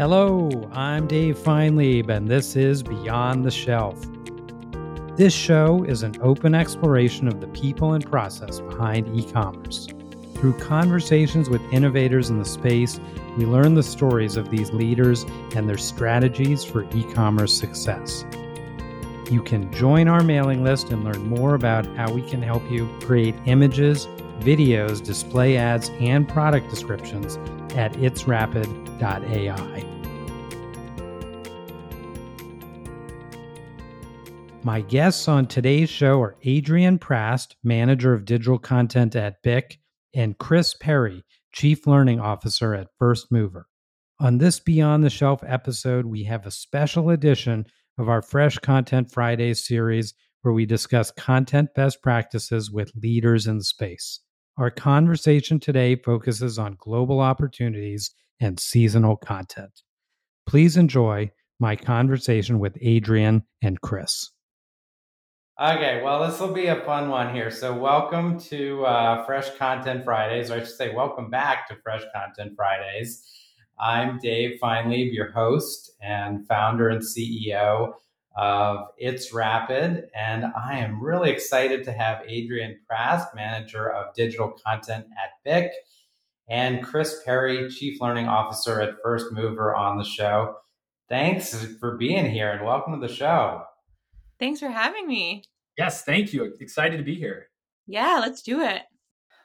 Hello, I'm Dave Feinleib, and this is Beyond the Shelf. This show is an open exploration of the people and process behind e commerce. Through conversations with innovators in the space, we learn the stories of these leaders and their strategies for e commerce success. You can join our mailing list and learn more about how we can help you create images, videos, display ads, and product descriptions at itsrapid.ai. My guests on today's show are Adrienne Prast, Manager of Digital Content at BIC, and Chris Perry, Chief Learning Officer at firstmovr. On this Beyond the Shelf episode, we have a special edition of our Fresh Content Fridays series where we discuss content best practices with leaders in space. Our conversation today focuses on global opportunities and seasonal content. Please enjoy my conversation with Adrienne and Chris. Okay, well, this will be a fun one here. So, welcome to uh, Fresh Content Fridays, or I should say, welcome back to Fresh Content Fridays. I'm Dave Feinleib, your host and founder and CEO of It's Rapid, and I am really excited to have Adrienne Prast, manager of digital content at BIC, and Chris Perry, chief learning officer at firstmovr, on the show. Thanks for being here and welcome to the show. Thanks for having me. Yes, thank you. Excited to be here. Yeah, let's do it.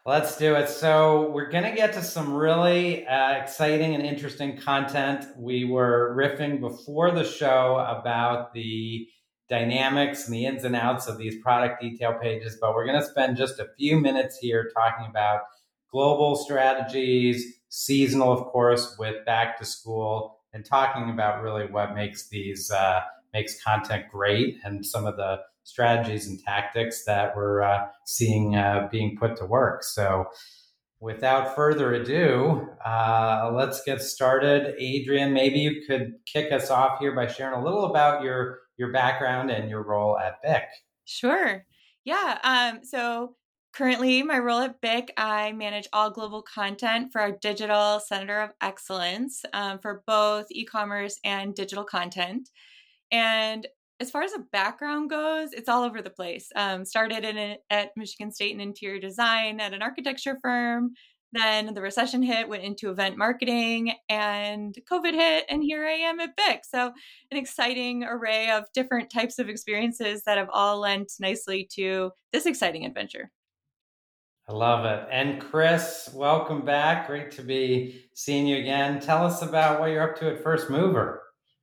Let's do it. So, we're going to get to some really uh, exciting and interesting content. We were riffing before the show about the dynamics and the ins and outs of these product detail pages, but we're going to spend just a few minutes here talking about global strategies, seasonal, of course, with back to school, and talking about really what makes these uh, makes content great and some of the strategies and tactics that we're uh, seeing uh, being put to work. So, without further ado, uh, let's get started. Adrienne, maybe you could kick us off here by sharing a little about your your background and your role at BIC. Sure. Yeah. Um, so currently, my role at BIC, I manage all global content for our digital center of excellence um, for both e-commerce and digital content. And as far as a background goes, it's all over the place. Um, started in a, at Michigan State in interior design at an architecture firm. Then the recession hit, went into event marketing, and COVID hit, and here I am at BIC. So, an exciting array of different types of experiences that have all lent nicely to this exciting adventure. I love it. And Chris, welcome back. Great to be seeing you again. Tell us about what you're up to at firstmovr.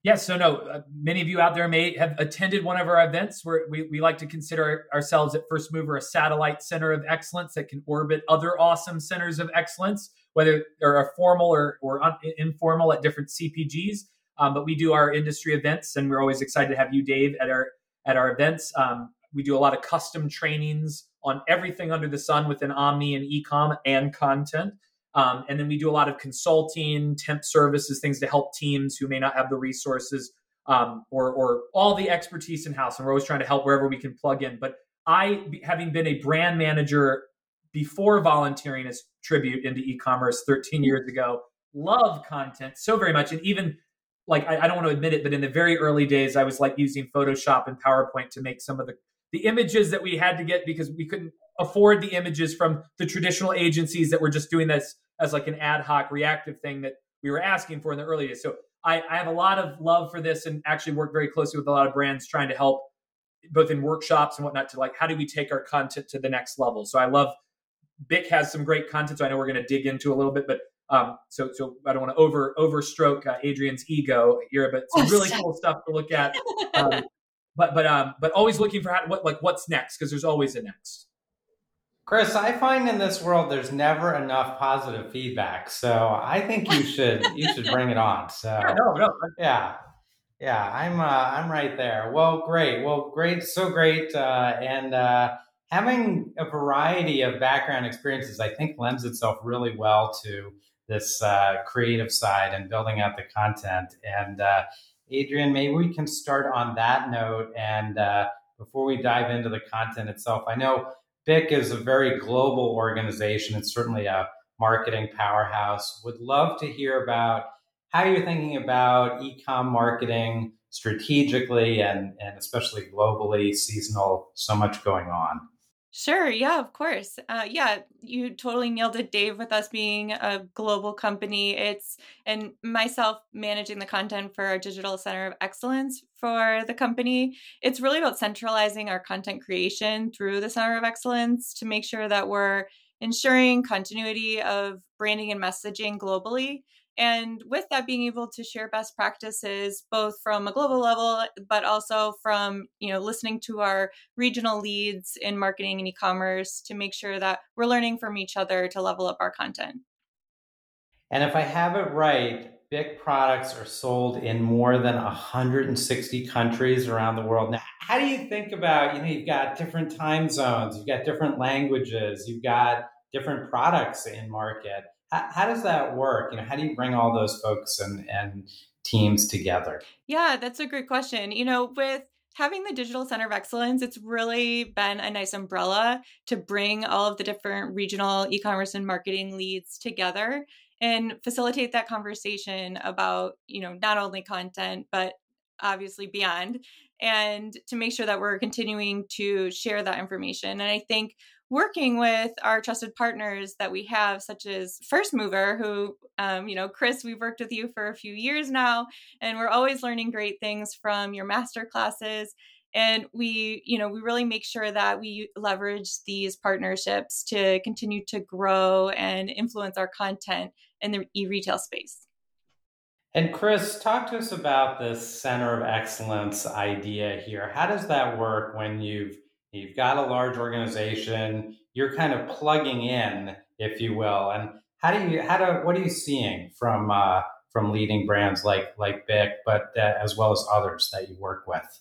Yes, so no, uh, many of you out there may have attended one of our events where we, we like to consider ourselves at firstmovr a satellite center of excellence that can orbit other awesome centers of excellence, whether they're formal or, or un, informal at different CPGs. Um, but we do our industry events, and we're always excited to have you, Dave, at our at our events. Um, we do a lot of custom trainings on everything under the sun within Omni and ecom and content. Um, and then we do a lot of consulting, temp services, things to help teams who may not have the resources um, or, or all the expertise in house. And we're always trying to help wherever we can plug in. But I, having been a brand manager before volunteering as tribute into e-commerce 13 years ago, love content so very much. And even like I, I don't want to admit it, but in the very early days, I was like using Photoshop and PowerPoint to make some of the the images that we had to get because we couldn't afford the images from the traditional agencies that were just doing this as like an ad hoc reactive thing that we were asking for in the early days. So I, I have a lot of love for this and actually work very closely with a lot of brands trying to help both in workshops and whatnot to like how do we take our content to the next level. So I love BIC has some great content, so I know we're going to dig into a little bit, but um, so so I don't want to over overstroke uh, Adrienne's ego here, but some really cool stuff to look at. Um, but but um, but always looking for how, what like what's next because there's always a next. Chris, I find in this world there's never enough positive feedback. So I think you should you should bring it on. So yeah, no, no. yeah, yeah, I'm uh, I'm right there. Well, great. Well, great, so great, uh, and uh, having a variety of background experiences, I think, lends itself really well to this uh, creative side and building out the content. And uh, Adrienne, maybe we can start on that note. And uh, before we dive into the content itself, I know BIC is a very global organization. It's certainly a marketing powerhouse. Would love to hear about how you're thinking about ecom marketing strategically and, and especially globally, seasonal, so much going on. Sure. Yeah, of course. Uh, yeah, you totally nailed it, Dave, with us being a global company. It's, and myself managing the content for our digital center of excellence for the company. It's really about centralizing our content creation through the center of excellence to make sure that we're ensuring continuity of branding and messaging globally and with that being able to share best practices both from a global level but also from you know listening to our regional leads in marketing and e-commerce to make sure that we're learning from each other to level up our content. And if i have it right BIC products are sold in more than 160 countries around the world. Now how do you think about you know you've got different time zones you've got different languages you've got different products in market how, how does that work? You know, how do you bring all those folks and, and teams together? Yeah, that's a great question. You know, with having the digital center of excellence it's really been a nice umbrella to bring all of the different regional e-commerce and marketing leads together and facilitate that conversation about you know not only content but obviously beyond and to make sure that we're continuing to share that information and i think working with our trusted partners that we have, such as firstmovr, who, um, you know, Chris, we've worked with you for a few years now, and we're always learning great things from your master classes. And we, you know, we really make sure that we leverage these partnerships to continue to grow and influence our content in the e retail space. And Chris, talk to us about this center of excellence idea here. How does that work when you've You've got a large organization. You're kind of plugging in, if you will. And how do you how do what are you seeing from uh, from leading brands like like BIC, but uh, as well as others that you work with?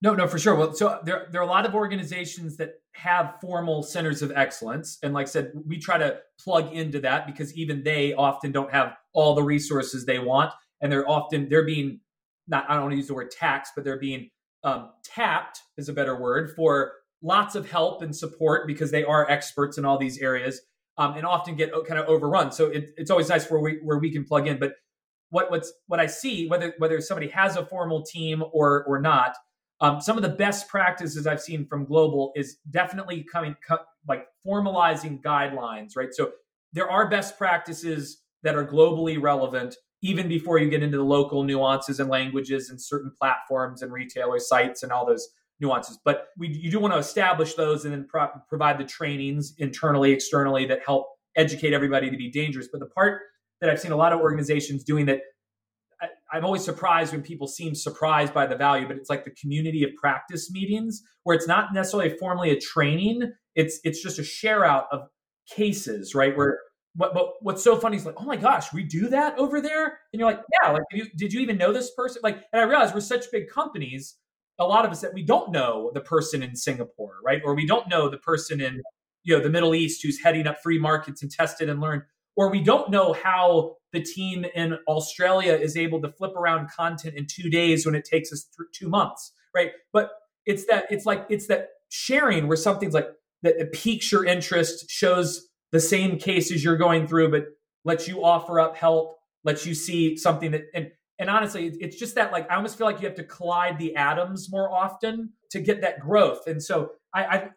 No, no, for sure. Well, so there, there are a lot of organizations that have formal centers of excellence. And like I said, we try to plug into that because even they often don't have all the resources they want. And they're often, they're being, not, I don't want to use the word tax, but they're being um, tapped is a better word for lots of help and support because they are experts in all these areas um, and often get kind of overrun. So it, it's always nice where we where we can plug in. But what what's what I see whether whether somebody has a formal team or or not, um, some of the best practices I've seen from global is definitely coming like formalizing guidelines, right? So there are best practices that are globally relevant even before you get into the local nuances and languages and certain platforms and retailer sites and all those nuances. But we, you do want to establish those and then pro- provide the trainings internally, externally that help educate everybody to be dangerous. But the part that I've seen a lot of organizations doing that I, am always surprised when people seem surprised by the value, but it's like the community of practice meetings where it's not necessarily formally a training. It's it's just a share out of cases, right? Where but, but what's so funny is like, oh my gosh, we do that over there, and you're like, yeah, like did you, did you even know this person? Like, and I realize we're such big companies, a lot of us that we don't know the person in Singapore, right, or we don't know the person in you know the Middle East who's heading up free markets and tested and learned, or we don't know how the team in Australia is able to flip around content in two days when it takes us th- two months, right? But it's that it's like it's that sharing where something's like that piques your interest, shows the same cases you're going through, but lets you offer up help, lets you see something that and and honestly, it's just that like I almost feel like you have to collide the atoms more often to get that growth. And so I I,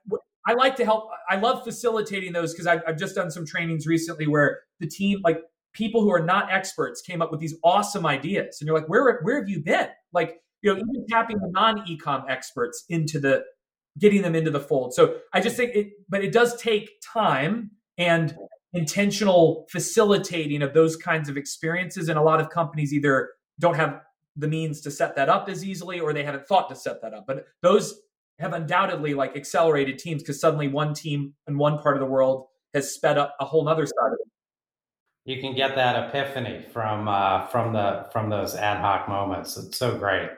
I like to help. I love facilitating those because I've, I've just done some trainings recently where the team like people who are not experts came up with these awesome ideas, and you're like, where where have you been? Like you know, even tapping the non ecom experts into the getting them into the fold. So I just think it, but it does take time and intentional facilitating of those kinds of experiences. And a lot of companies either don't have the means to set that up as easily or they haven't thought to set that up. But those have undoubtedly like accelerated teams because suddenly one team in one part of the world has sped up a whole other side of it. You can get that epiphany from uh, from the from those ad hoc moments. It's so great.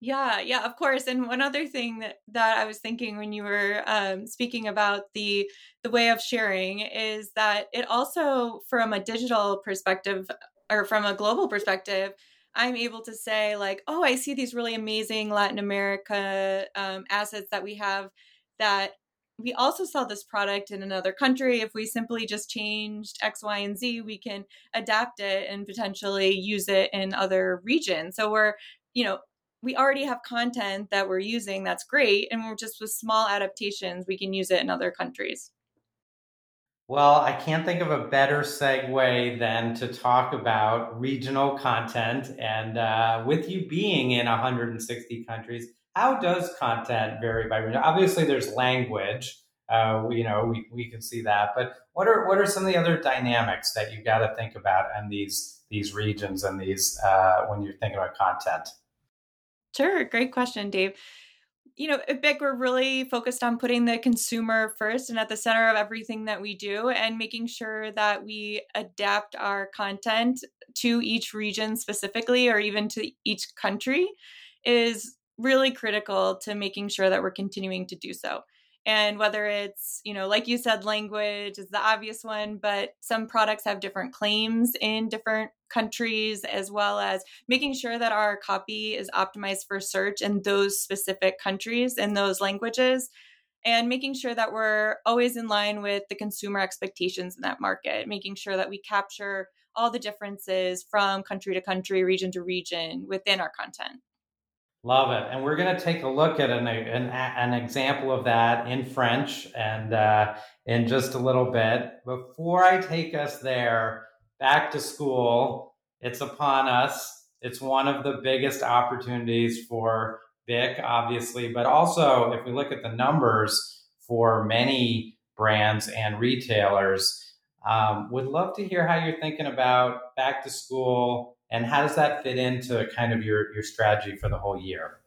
Yeah, yeah, of course. And one other thing that, that I was thinking when you were um, speaking about the the way of sharing is that it also, from a digital perspective or from a global perspective, I'm able to say like, oh, I see these really amazing Latin America um, assets that we have that we also sell this product in another country. If we simply just changed X, Y, and Z, we can adapt it and potentially use it in other regions. So we're, you know, we already have content that we're using that's great. And we're just with small adaptations, we can use it in other countries. Well, I can't think of a better segue than to talk about regional content. And uh, with you being in 160 countries, how does content vary by region? Obviously, there's language. Uh, you know, we, we can see that. But what are what are some of the other dynamics that you've got to think about in these these regions and these uh, when you're thinking about content? Sure, great question, Dave. You know, at BIC, we're really focused on putting the consumer first and at the center of everything that we do and making sure that we adapt our content to each region specifically or even to each country is really critical to making sure that we're continuing to do so and whether it's you know like you said language is the obvious one but some products have different claims in different countries as well as making sure that our copy is optimized for search in those specific countries and those languages and making sure that we're always in line with the consumer expectations in that market making sure that we capture all the differences from country to country region to region within our content Love it. And we're going to take a look at an, an, an, example of that in French and uh, in just a little bit. Before I take us there, back to school, it's upon us. It's one of the biggest opportunities for BIC, obviously, but also if we look at the numbers for many brands and retailers, um, would love to hear how you're thinking about back to school and how does that fit into kind of your your strategy for the whole year?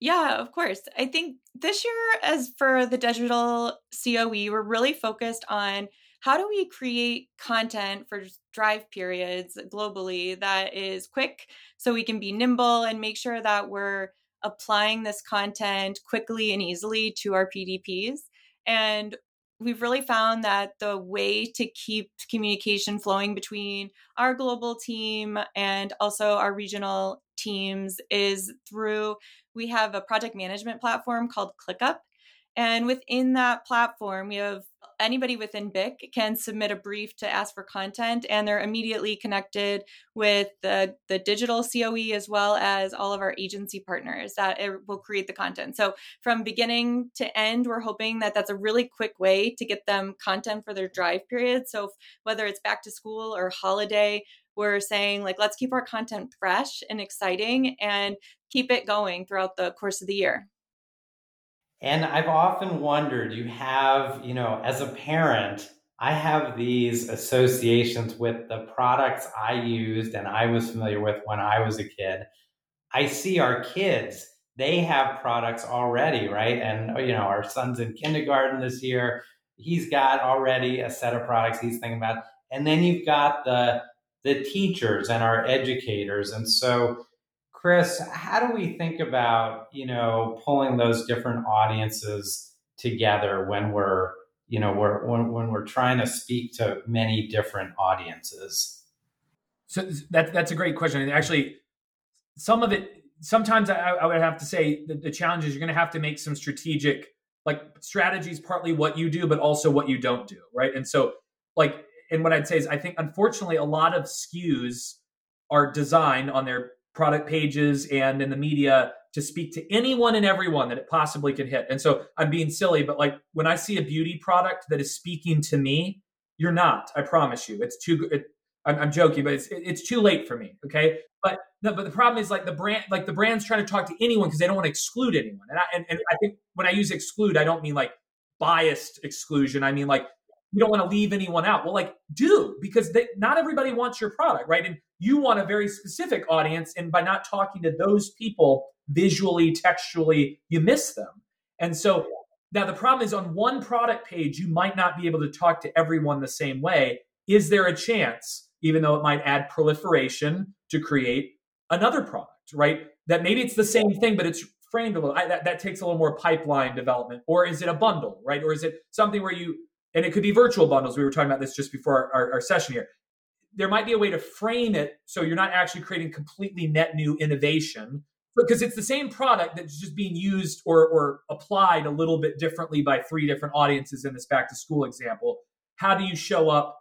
Yeah, of course. I think this year, as for the digital COE, we're really focused on how do we create content for drive periods globally that is quick so we can be nimble and make sure that we're applying this content quickly and easily to our PDPs. And we've really found that the way to keep communication flowing between our global team and also our regional teams is through we have a project management platform called ClickUp and within that platform, we have anybody within BIC can submit a brief to ask for content, and they're immediately connected with the, the digital COE as well as all of our agency partners that will create the content. So, from beginning to end, we're hoping that that's a really quick way to get them content for their drive period. So, whether it's back to school or holiday, we're saying, like, let's keep our content fresh and exciting and keep it going throughout the course of the year. And I've often wondered, you have, you know, as a parent, I have these associations with the products I used and I was familiar with when I was a kid. I see our kids, they have products already, right? And, oh, you know, our son's in kindergarten this year. He's got already a set of products he's thinking about. And then you've got the, the teachers and our educators. And so Chris, how do we think about, you know, pulling those different audiences together when we're, you know, we're, when, when we're trying to speak to many different audiences? So that, that's a great question. And actually, some of it, sometimes I, I would have to say that the challenge is you're going to have to make some strategic, like strategies, partly what you do, but also what you don't do. Right. And so, like, and what I'd say is, I think unfortunately, a lot of SKUs are designed on their product pages and in the media to speak to anyone and everyone that it possibly can hit. And so I'm being silly, but like when I see a beauty product that is speaking to me, you're not. I promise you, it's too. It, I'm, I'm, joking, but it's it's too late for me. Okay, but no, but the problem is like the brand, like the brand's trying to talk to anyone because they don't want to exclude anyone. And I and, and I think when I use exclude, I don't mean like biased exclusion. I mean like you don't want to leave anyone out. Well, like do because they, not everybody wants your product, right? And you want a very specific audience, and by not talking to those people visually, textually, you miss them. And so now the problem is on one product page, you might not be able to talk to everyone the same way. Is there a chance, even though it might add proliferation, to create another product, right? That maybe it's the same thing, but it's framed a little. I, that, that takes a little more pipeline development, or is it a bundle, right? Or is it something where you and it could be virtual bundles. We were talking about this just before our, our, our, session here. There might be a way to frame it so you're not actually creating completely net new innovation, because it's the same product that's just being used or, or applied a little bit differently by three different audiences in this back to school example. How do you show up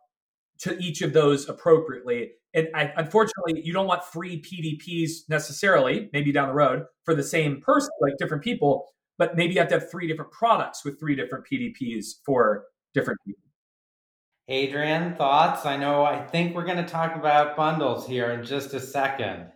to each of those appropriately? And I, unfortunately, you don't want three PDPs necessarily, maybe down the road for the same person, like different people, but maybe you have to have three different products with three different PDPs for different people. Adrienne, thoughts? I know, I think we're going to talk about bundles here in just a second.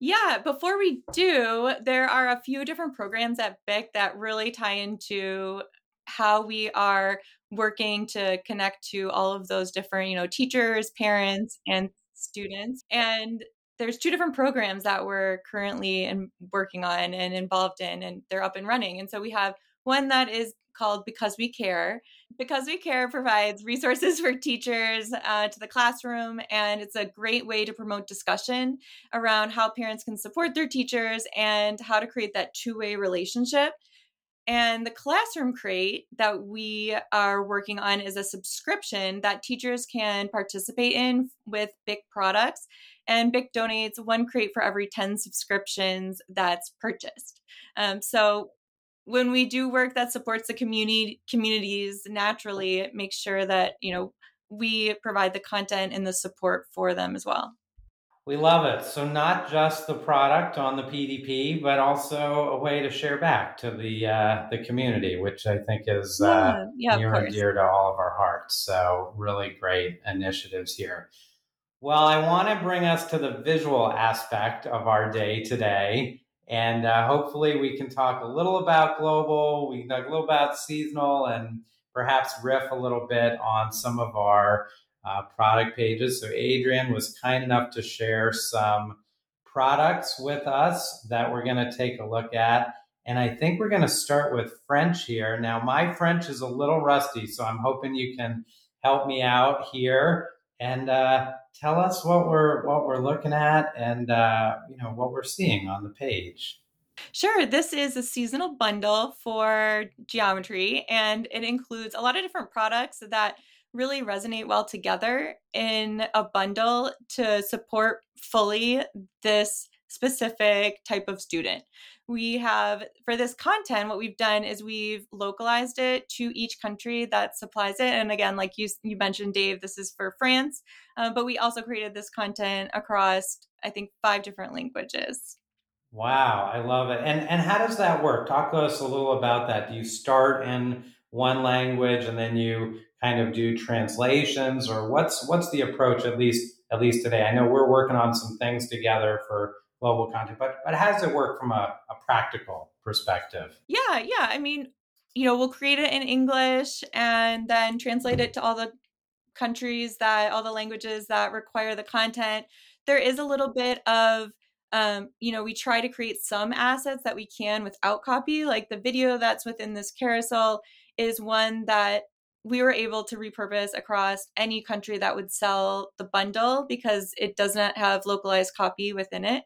Yeah, before we do, there are a few different programs at BIC that really tie into how we are working to connect to all of those different, you know, teachers, parents, and students. And there's two different programs that we're currently in, working on and involved in, and they're up and running. And so we have one that is called Because We Care. Because We Care provides resources for teachers uh, to the classroom, and it's a great way to promote discussion around how parents can support their teachers and how to create that two way relationship. And the Classroom Crate that we are working on is a subscription that teachers can participate in with BIC products. And BIC donates one crate for every 10 subscriptions that's purchased. Um, so when we do work that supports the community communities naturally make sure that you know we provide the content and the support for them as well. We love it. So not just the product on the pdp but also a way to share back to the uh, the community which i think is uh, yeah, yeah, near and dear to all of our hearts. So really great initiatives here. Well i want to bring us to the visual aspect of our day today and uh, hopefully, we can talk a little about global, we can talk a little about seasonal, and perhaps riff a little bit on some of our uh, product pages. So, Adrienne was kind enough to share some products with us that we're going to take a look at. And I think we're going to start with French here. Now, my French is a little rusty, so I'm hoping you can help me out here. And uh, tell us what we're what we're looking at and uh, you know what we're seeing on the page. Sure. This is a seasonal bundle for geometry, and it includes a lot of different products that really resonate well together in a bundle to support fully this specific type of student. We have for this content what we've done is we've localized it to each country that supplies it. And again like you you mentioned dave this is for france uh, but we also created this content across i think five different languages. Wow i love it. And and how does that work? Talk to us a little about that. Do you start in one language and then you kind of do translations or what's what's the approach at least at least today? I know we're working on some things together for global content, but but how does it work from a, a practical perspective? Yeah, yeah. I mean, you know, we'll create it in English and then translate it to all the countries that all the languages that require the content. There is a little bit of um, you know, we try to create some assets that we can without copy. Like the video that's within this carousel is one that we were able to repurpose across any country that would sell the bundle because it does not have localized copy within it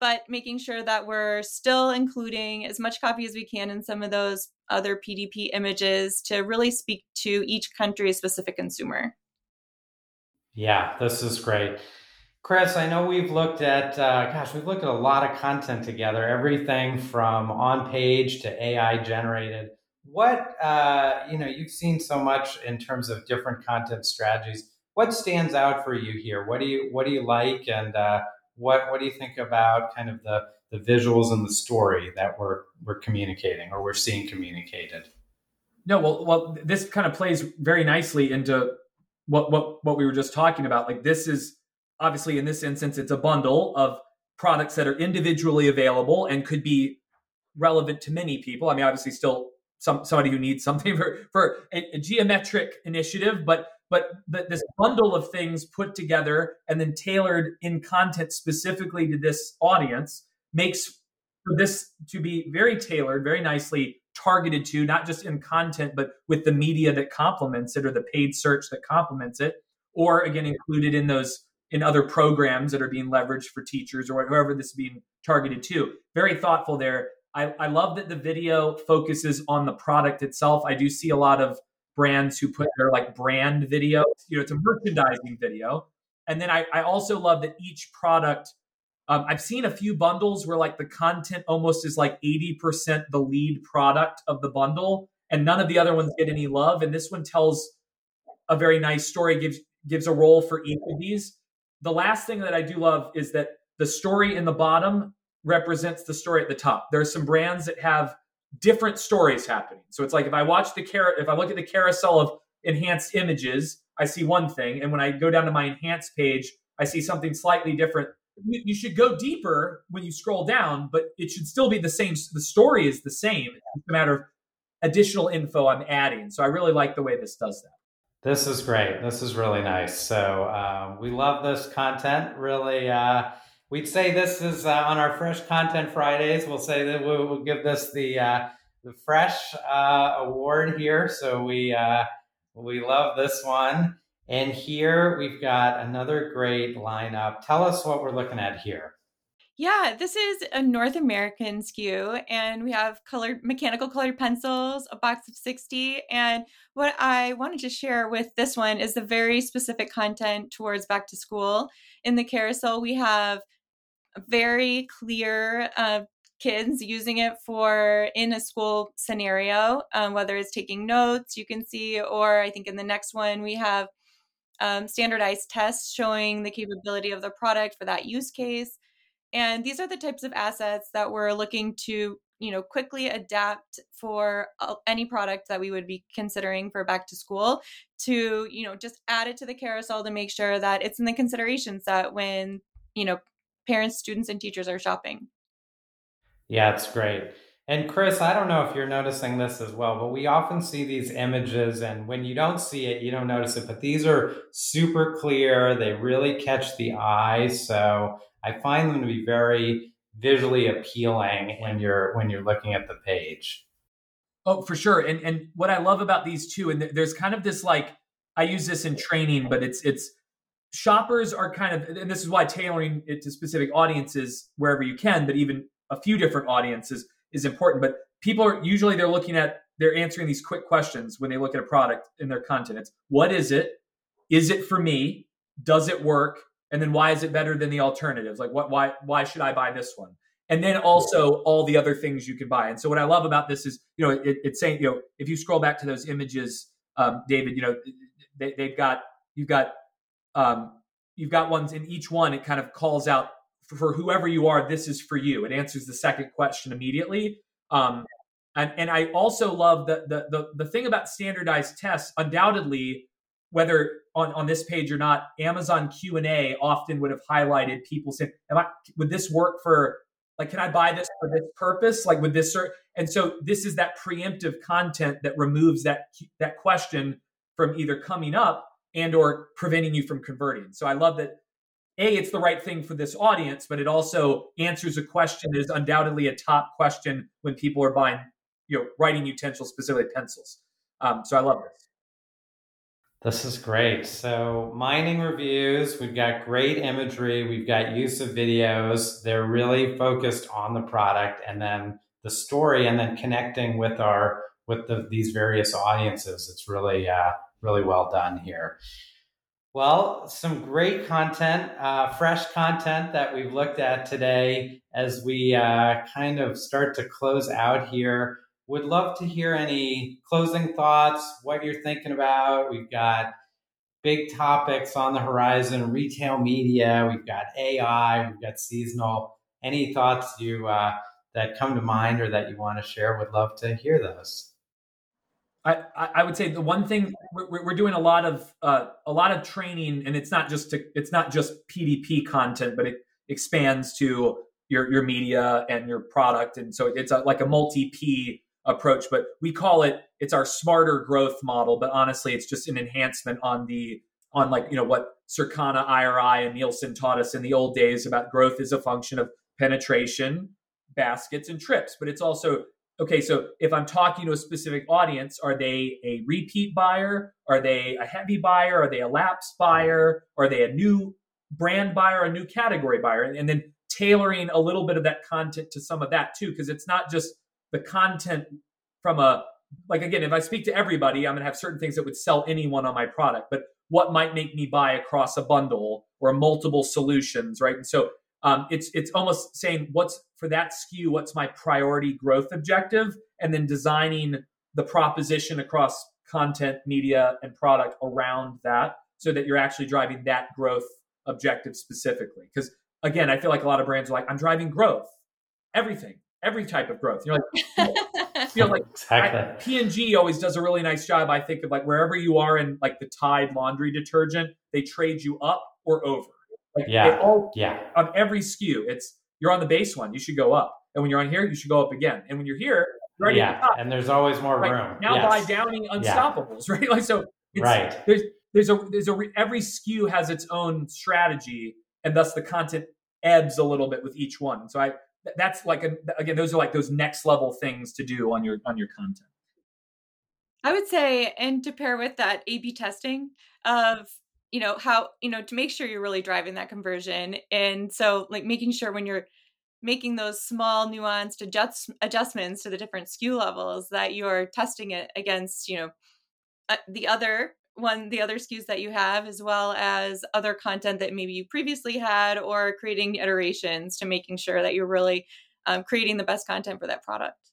but making sure that we're still including as much copy as we can in some of those other PDP images to really speak to each country's specific consumer. Yeah, this is great. Chris, I know we've looked at, uh, gosh, we've looked at a lot of content together, everything from on page to AI generated. What, uh, you know, you've seen so much in terms of different content strategies. What stands out for you here? What do you, what do you like? And, uh, what what do you think about kind of the the visuals and the story that we're we're communicating or we're seeing communicated? No, well, well, this kind of plays very nicely into what what what we were just talking about. Like this is obviously in this instance, it's a bundle of products that are individually available and could be relevant to many people. I mean, obviously, still some somebody who needs something for for a, a geometric initiative, but but this bundle of things put together and then tailored in content specifically to this audience makes for this to be very tailored very nicely targeted to not just in content but with the media that complements it or the paid search that complements it or again included in those in other programs that are being leveraged for teachers or whoever this is being targeted to. Very thoughtful there. I, I love that the video focuses on the product itself. I do see a lot of brands who put their like brand video. You know, it's a merchandising video. And then I, I also love that each product Um, I've seen a few bundles where like the content almost is like 80% the lead product of the bundle, and none of the other ones get any love. And this one tells a very nice story, gives gives a role for each of these. The last thing that I do love is that the story in the bottom represents the story at the top. There are some brands that have different stories happening. So it's like if I watch the car, if I look at the carousel of enhanced images, I see one thing, and when I go down to my enhanced page, I see something slightly different. You, should go deeper when you scroll down, but it should still be the same. The story is the same. It's a matter of additional info I'm adding. So I really like the way this does that. This is great. This is really nice. So um, we love this content. Really, uh, we'd say this is uh, on our Fresh Content Fridays. We'll say that we'll, give this the uh, the Fresh uh, Award here. So we uh, we love this one. And here we've got another great lineup. Tell us what we're looking at here. Yeah, this is a North American SKU, and we have colored mechanical colored pencils, a box of 60. And what I wanted to share with this one is the very specific content towards back to school. In the carousel, we have very clear uh, kids using it for in a school scenario, um, whether it's taking notes, you can see, or I think in the next one, we have um, standardized tests showing the capability of the product for that use case. And these are the types of assets that we're looking to, you know, quickly adapt for any product that we would be considering for back to school to, you know, just add it to the carousel to make sure that it's in the consideration set when, you know, parents, students, and teachers are shopping. Yeah, it's great. And Chris, I don't know if you're noticing this as well, but we often see these images, and when you don't see it, you don't notice it. But these are super clear, they really catch the eye. So I find them to be very visually appealing when you're when you're looking at the page. Oh, for sure. And and what I love about these two, and there's kind of this like I use this in training, but it's it's shoppers are kind of, and this is why tailoring it to specific audiences wherever you can, but even a few different audiences is important. But people are usually they're looking at they're answering these quick questions when they look at a product in their content. It's what is it? Is it for me? Does it work? And then why is it better than the alternatives? Like what why why should I buy this one? And then also all the other things you can buy. And so what I love about this is, you know, it, it's saying, you know, if you scroll back to those images, um, David, you know, they, they've got you've got um, you've got ones in each one. It kind of calls out for whoever you are, this is for you. It answers the second question immediately. Um, and, and I also love the, the, the, the thing about standardized tests, undoubtedly, whether on, on this page or not, Amazon Q&A often would have highlighted people saying, Am I, would this work for, like, can I buy this for this purpose? Like, would this, and so this is that preemptive content that removes that, that question from either coming up and or preventing you from converting. So I love that a it's the right thing for this audience but it also answers a question that is undoubtedly a top question when people are buying you know writing utensils specifically pencils. Um, so i love this. This is great. So mining reviews we've got great imagery we've got use of videos. They're really focused on the product and then the story and then connecting with our with the, these various audiences. It's really uh, really well done here well, some great content, uh, fresh content that we've looked at today as we uh, kind of start to close out here. Would love to hear any closing thoughts, what you're thinking about. We've got big topics on the horizon retail media, we've got AI, we've got seasonal. Any thoughts you uh, that come to mind or that you want to share? Would love to hear those. I, I would say the one thing we're, we're doing a lot of uh, a lot of training, and it's not just to, it's not just PDP content, but it expands to your your media and your product, and so it's a, like a multi P approach. But we call it it's our smarter growth model, but honestly, it's just an enhancement on the on like you know what Circana, IRI, and Nielsen taught us in the old days about growth is a function of penetration, baskets, and trips, but it's also okay, so if I'm talking to a specific audience, are they a repeat buyer? Are they a heavy buyer? Are they a lapsed buyer? Are they a new brand buyer, a new category buyer? And, and then tailoring a little bit of that content to some of that too, because it's not just the content from a like again, if I speak to everybody, I'm gonna have certain things that would sell anyone on my product, but what might make me buy across a bundle or multiple solutions, right? And so Um, it's it's almost saying what's for that SKU, what's my priority growth objective, and then designing the proposition across content, media, and product around that, so that you're actually driving that growth objective specifically. Because again, I feel like a lot of brands are like, I'm driving growth, everything, every type of growth. You're like, you know, like exactly. P&G always does a really nice job. I think of like wherever you are in like the Tide laundry detergent, they trade you up or over. Like yeah, all, yeah. On every SKU, it's you're on the base one, you should go up, and when you're on here, you should go up again. And when you're here, you're yeah, the and there's always more right? room. Now yes. by downing unstoppables, yeah. right? Like so, right. There's there's a there's a every SKU has its own strategy, and thus the content ebbs a little bit with each one. So I that's like a, again those are like those next level things to do on your on your content i would say and to pair with that a b testing of you know how you know to make sure you're really driving that conversion and so like making sure when you're making those small nuanced adjust, adjustments to the different SKU levels that you're testing it against you know uh, the other one the other SKUs that you have as well as other content that maybe you previously had or creating iterations to making sure that you're really um, creating the best content for that product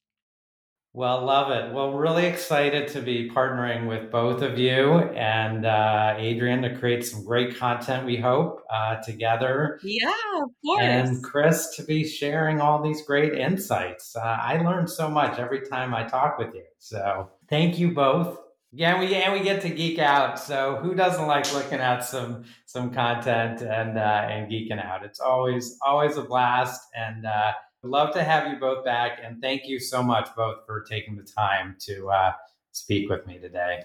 well love it. Well really excited to be partnering with both of you and uh, adrienne to create some great content we hope uh, together. Yeah of course. And chris to be sharing all these great insights. Uh, i learn so much every time i talk with you. So thank you both. Yeah, we and we get to geek out. So who doesn't like looking at some some content and uh, and geeking out? It's always always a blast, and uh, love to have you both back. And thank you so much both for taking the time to uh, speak with me today.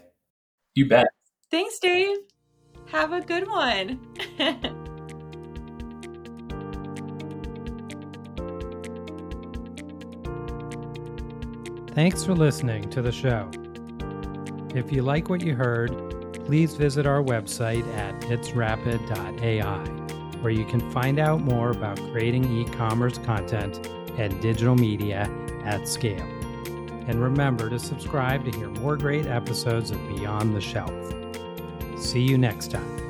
You bet. Thanks, Dave. Have a good one. Thanks for listening to the show. If you like what you heard, please visit our website at itsrapid.ai, where you can find out more about creating e commerce content and digital media at scale. And remember to subscribe to hear more great episodes of Beyond the Shelf. See you next time.